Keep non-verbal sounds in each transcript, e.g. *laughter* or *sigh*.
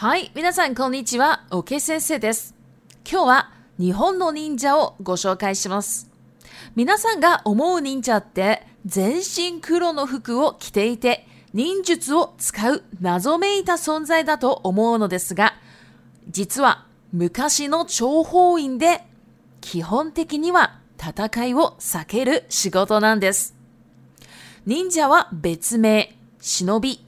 はい、皆さんこんにちは、オケ先生です。今日は日本の忍者をご紹介します。皆さんが思う忍者って全身黒の服を着ていて忍術を使う謎めいた存在だと思うのですが、実は昔の諜報員で基本的には戦いを避ける仕事なんです。忍者は別名、忍び、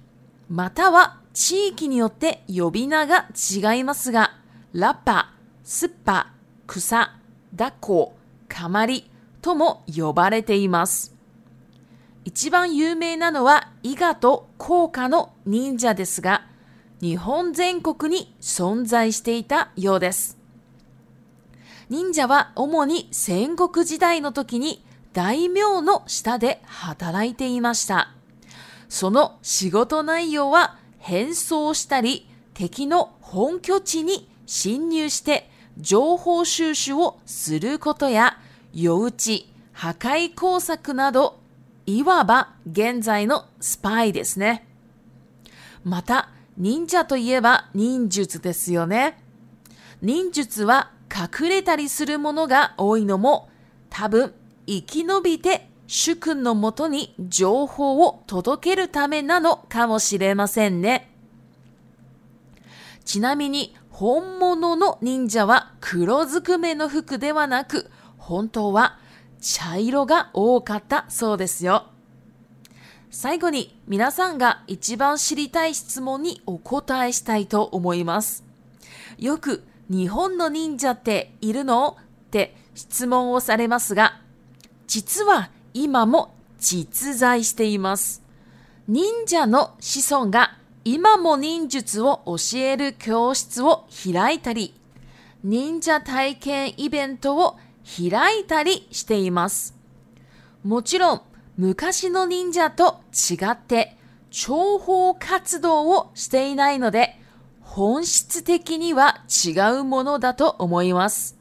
または地域によって呼び名が違いますが、ラッパ、スッパ、草、ダコ、カマリとも呼ばれています。一番有名なのは伊賀と甲賀の忍者ですが、日本全国に存在していたようです。忍者は主に戦国時代の時に大名の下で働いていました。その仕事内容は変装したり、敵の本拠地に侵入して情報収集をすることや、夜打ち、破壊工作など、いわば現在のスパイですね。また、忍者といえば忍術ですよね。忍術は隠れたりするものが多いのも、多分生き延びて主君のもとに情報を届けるためなのかもしれませんね。ちなみに本物の忍者は黒ずくめの服ではなく、本当は茶色が多かったそうですよ。最後に皆さんが一番知りたい質問にお答えしたいと思います。よく日本の忍者っているのって質問をされますが、実は今も実在しています。忍者の子孫が今も忍術を教える教室を開いたり、忍者体験イベントを開いたりしています。もちろん昔の忍者と違って諜報活動をしていないので本質的には違うものだと思います。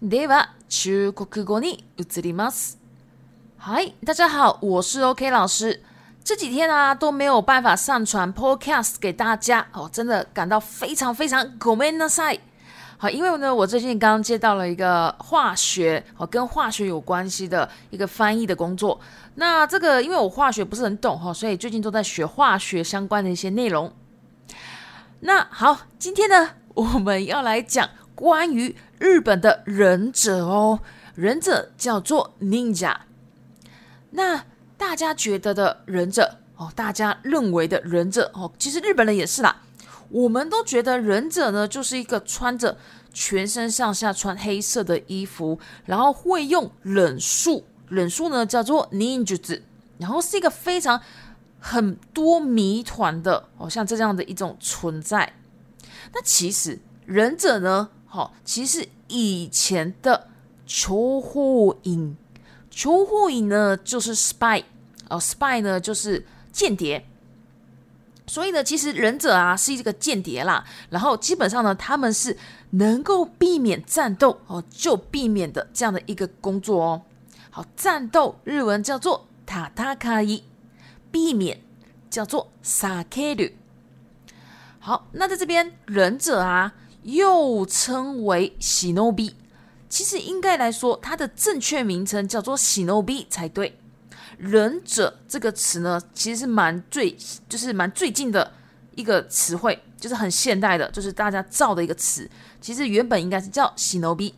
では中国語に移ります。嗨，大家好，我是 OK 老师。这几天啊都没有办法上传 Podcast 给大家哦，真的感到非常非常 o m 苦闷呢，塞。好，因为呢，我最近刚接到了一个化学哦，跟化学有关系的一个翻译的工作。那这个因为我化学不是很懂哈，所以最近都在学化学相关的一些内容。那好，今天呢，*laughs* 我们要来讲关于日本的忍者哦，忍者叫做 Ninja。那大家觉得的忍者哦，大家认为的忍者哦，其实日本人也是啦。我们都觉得忍者呢，就是一个穿着全身上下穿黑色的衣服，然后会用忍术，忍术呢叫做 ninjutsu，然后是一个非常很多谜团的哦，像这样的一种存在。那其实忍者呢，好，其实以前的求护影。求护影呢，就是 spy 哦，spy 呢就是间谍，所以呢，其实忍者啊是一个间谍啦。然后基本上呢，他们是能够避免战斗哦，就避免的这样的一个工作哦。好，战斗日文叫做塔塔卡伊，避免叫做萨克鲁。好，那在这边，忍者啊又称为シノビ。其实应该来说，它的正确名称叫做“喜牛逼”才对。忍者这个词呢，其实是蛮最，就是蛮最近的一个词汇，就是很现代的，就是大家造的一个词。其实原本应该是叫“喜牛逼”。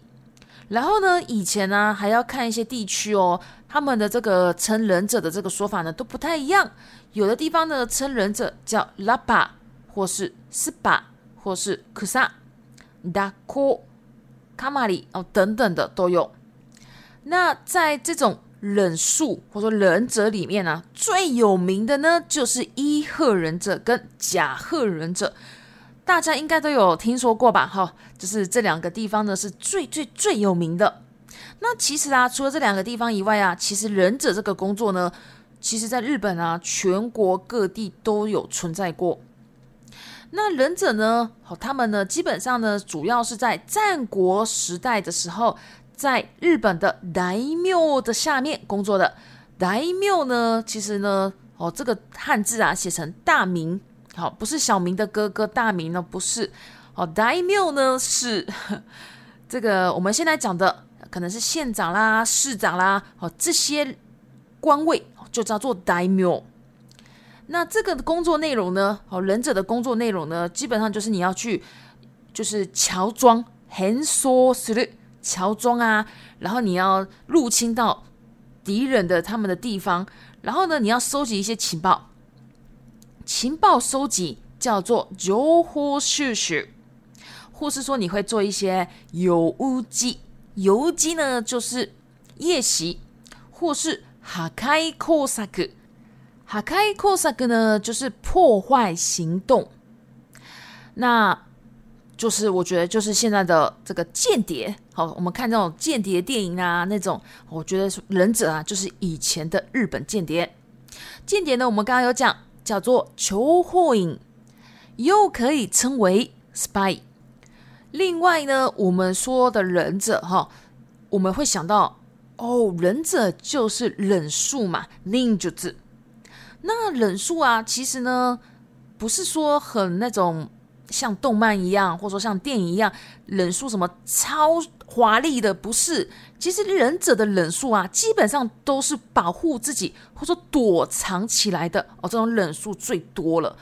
然后呢，以前呢还要看一些地区哦，他们的这个称忍者的这个说法呢都不太一样。有的地方呢称忍者叫“拉巴”或是“斯巴”或是“克萨达科”。卡玛里哦等等的都有。那在这种忍术或者说忍者里面呢，最有名的呢就是伊贺忍者跟甲贺忍者，大家应该都有听说过吧？哈，就是这两个地方呢是最最最有名的。那其实啊，除了这两个地方以外啊，其实忍者这个工作呢，其实在日本啊，全国各地都有存在过。那忍者呢？好，他们呢，基本上呢，主要是在战国时代的时候，在日本的代庙的下面工作的。代庙呢，其实呢，哦，这个汉字啊，写成大名，好，不是小明的哥哥，大名呢不是，哦，代庙呢是 *laughs* 这个，我们现在讲的，可能是县长啦、市长啦，哦，这些官位就叫做代庙。那这个工作内容呢？哦，忍者的工作内容呢，基本上就是你要去，就是乔装 h 说是乔装啊，然后你要入侵到敌人的他们的地方，然后呢，你要收集一些情报，情报收集叫做 jo 事实，或是说你会做一些游油游击呢就是夜袭，或是哈开 k 萨克。o s a k 哈开酷萨克呢，就是破坏行动，那就是我觉得就是现在的这个间谍。好，我们看这种间谍电影啊，那种我觉得是忍者啊，就是以前的日本间谍。间谍呢，我们刚刚有讲叫做求获影，又可以称为 spy。另外呢，我们说的忍者哈，我们会想到哦，忍者就是忍术嘛，忍就字。那忍术啊，其实呢，不是说很那种像动漫一样，或者说像电影一样，忍术什么超华丽的，不是。其实忍者的忍术啊，基本上都是保护自己，或者躲藏起来的哦。这种忍术最多了。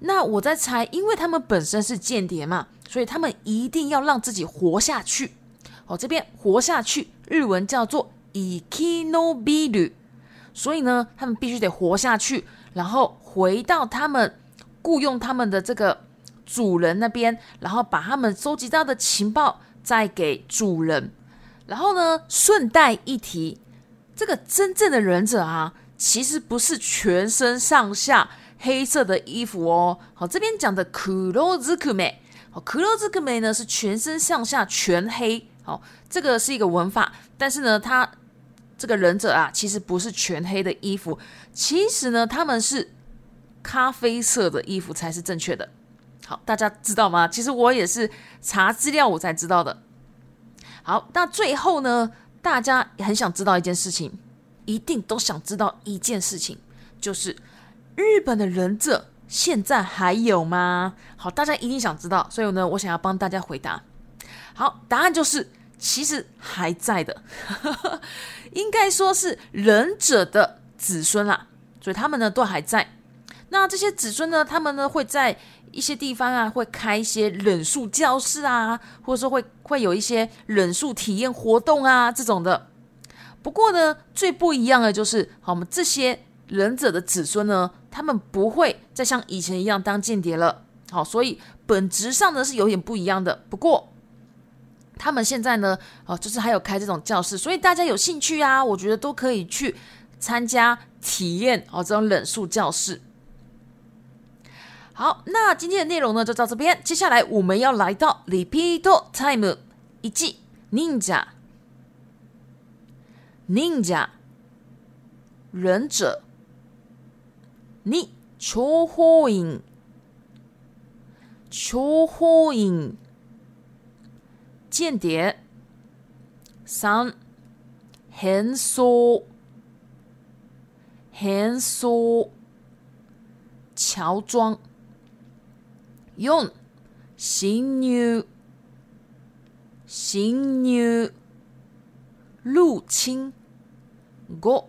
那我在猜，因为他们本身是间谍嘛，所以他们一定要让自己活下去。哦，这边活下去，日文叫做 k n b i 抜 u 所以呢，他们必须得活下去，然后回到他们雇佣他们的这个主人那边，然后把他们收集到的情报再给主人。然后呢，顺带一提，这个真正的忍者啊，其实不是全身上下黑色的衣服哦。好，这边讲的苦肉之克美，好，苦肉克苦美呢是全身上下全黑。好，这个是一个文法，但是呢，它这个忍者啊，其实不是全黑的衣服，其实呢，他们是咖啡色的衣服才是正确的。好，大家知道吗？其实我也是查资料我才知道的。好，那最后呢，大家很想知道一件事情，一定都想知道一件事情，就是日本的忍者现在还有吗？好，大家一定想知道，所以呢，我想要帮大家回答。好，答案就是。其实还在的，*laughs* 应该说是忍者的子孙啦，所以他们呢都还在。那这些子孙呢，他们呢会在一些地方啊，会开一些忍术教室啊，或者说会会有一些忍术体验活动啊这种的。不过呢，最不一样的就是，好，我们这些忍者的子孙呢，他们不会再像以前一样当间谍了。好，所以本质上呢是有点不一样的。不过。他们现在呢，哦，就是还有开这种教室，所以大家有兴趣啊，我觉得都可以去参加体验哦，这种冷宿教室。好，那今天的内容呢，就到这边。接下来我们要来到《李批托》Time t 一季，Ninja，Ninja，忍者，你超好运，超好运。间谍，三，寒缩，寒缩，乔装。用新牛，新牛，入侵。五，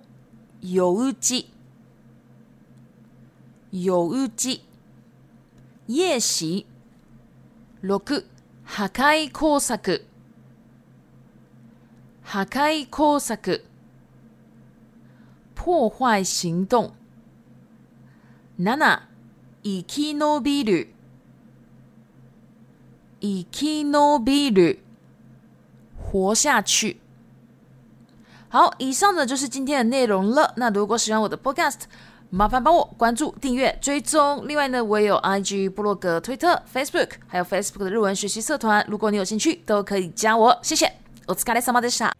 游击，游击，夜袭。六。破壊工作破壊工作破壊行動7生き延びる生き延びる活下去好，以上呢就是今天的内容了。那如果喜欢我的 Podcast，麻烦帮我关注、订阅、追踪。另外呢，我也有 IG 部落格、推特、Facebook，还有 Facebook 的日文学习社团。如果你有兴趣，都可以加我。谢谢。お疲れ様でした。